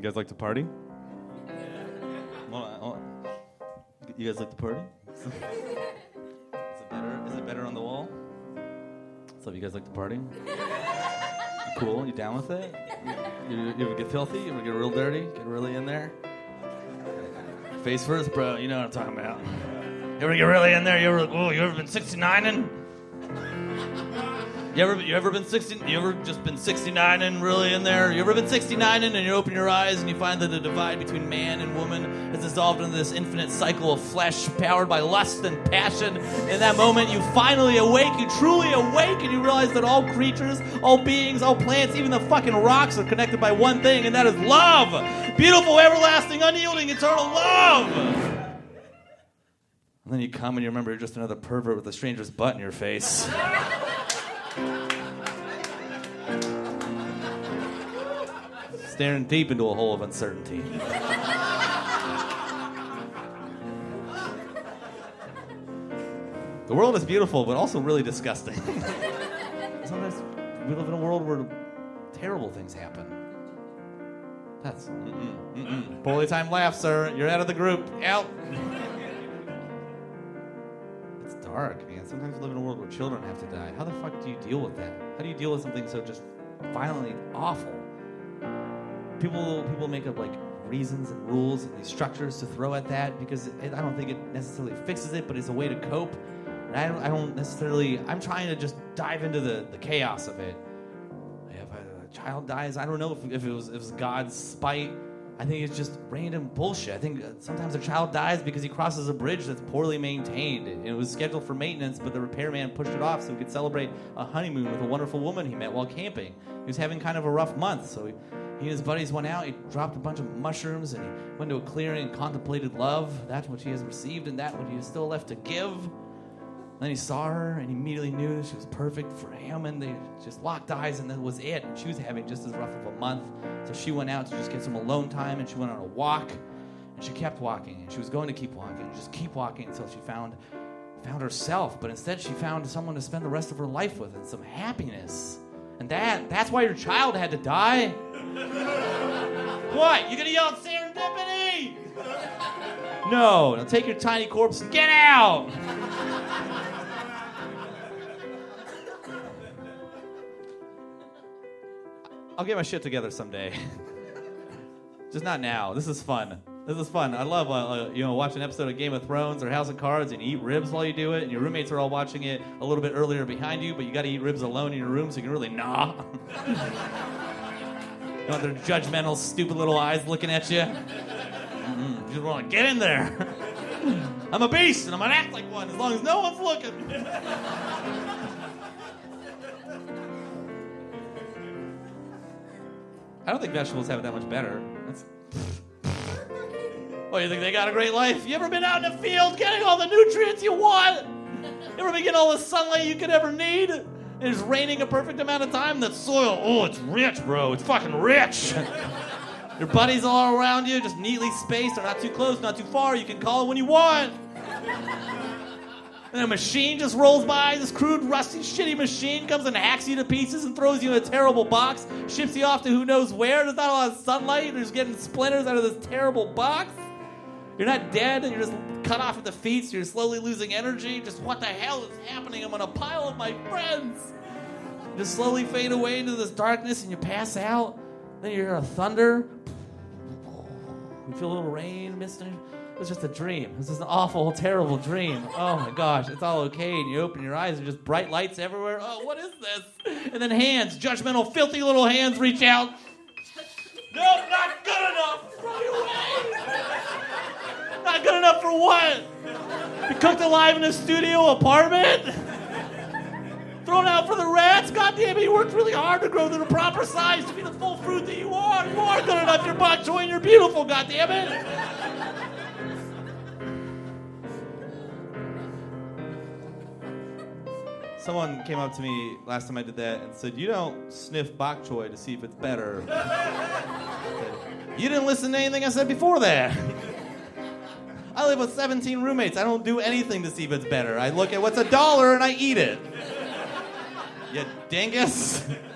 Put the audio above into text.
You guys like to party? Hold on, hold on. You guys like to party? Is it better? Is it better on the wall? So, if you guys like to party? Cool. You down with it? You, you, you ever get filthy? You ever get real dirty? Get really in there? Face first, bro. You know what I'm talking about. You ever get really in there? You ever? Oh, you ever been 69ing? You ever you ever been 60 you ever just been 69 and really in there? You ever been 69 and you open your eyes and you find that the divide between man and woman is dissolved into this infinite cycle of flesh powered by lust and passion. In that moment you finally awake, you truly awake and you realize that all creatures, all beings, all plants, even the fucking rocks are connected by one thing and that is love. Beautiful, everlasting, unyielding, eternal love. And then you come and you remember you're just another pervert with a stranger's butt in your face. Staring deep into a hole of uncertainty. the world is beautiful, but also really disgusting. Sometimes we live in a world where terrible things happen. That's mm-mm, mm-mm. Poorly time laugh, sir. You're out of the group. Out. Dark, man. Sometimes we live in a world where children have to die. How the fuck do you deal with that? How do you deal with something so just violently awful? People people make up like reasons and rules and these structures to throw at that because it, I don't think it necessarily fixes it, but it's a way to cope. And I don't, I don't necessarily. I'm trying to just dive into the, the chaos of it. If a child dies, I don't know if, if it was if it was God's spite. I think it's just random bullshit. I think uh, sometimes a child dies because he crosses a bridge that's poorly maintained. It, it was scheduled for maintenance, but the repairman pushed it off so he could celebrate a honeymoon with a wonderful woman he met while camping. He was having kind of a rough month, so he, he and his buddies went out. He dropped a bunch of mushrooms and he went to a clearing and contemplated love, that which he has received and that which he is still left to give. Then he saw her and immediately knew she was perfect for him, and they just locked eyes, and that was it. And she was having just as rough of a month, so she went out to just get some alone time, and she went on a walk, and she kept walking, and she was going to keep walking, and just keep walking until she found found herself. But instead, she found someone to spend the rest of her life with, and some happiness. And that that's why your child had to die. what? You gonna yell serendipity? No. Now take your tiny corpse and get out. I'll get my shit together someday. Just not now. This is fun. This is fun. I love, uh, uh, you know, watching an episode of Game of Thrones or House of Cards and eat ribs while you do it, and your roommates are all watching it a little bit earlier behind you, but you got to eat ribs alone in your room so you can really gnaw. you know, their judgmental, stupid little eyes looking at you. Mm-hmm. You just want to get in there. I'm a beast, and I'm gonna act like one as long as no one's looking. I don't think vegetables have it that much better. That's... Oh, you think they got a great life? You ever been out in the field getting all the nutrients you want? You ever been getting all the sunlight you could ever need? It's raining a perfect amount of time. That soil, oh, it's rich, bro. It's fucking rich. Your buddies all around you, just neatly spaced. They're not too close, not too far. You can call it when you want. And a machine just rolls by, this crude, rusty, shitty machine comes and hacks you to pieces and throws you in a terrible box, ships you off to who knows where. There's not a lot of sunlight. You're just getting splinters out of this terrible box. You're not dead, and you're just cut off at the feet, so you're slowly losing energy. Just what the hell is happening? I'm on a pile of my friends. You just slowly fade away into this darkness, and you pass out. Then you hear a thunder. You feel a little rain, misting. Was just a dream. This is an awful, terrible dream. Oh my gosh, it's all okay. And you open your eyes and just bright lights everywhere. Oh, what is this? And then hands, judgmental, filthy little hands reach out. No, not good enough. Right away. Not good enough for what? Cooked alive in a studio apartment? Thrown out for the rats? God damn it, you worked really hard to grow to the proper size to be the full fruit that you are. You are good enough. You're bok choy and you're beautiful, God damn it. Someone came up to me last time I did that and said, You don't sniff bok choy to see if it's better. you didn't listen to anything I said before that. I live with 17 roommates. I don't do anything to see if it's better. I look at what's a dollar and I eat it. You dingus.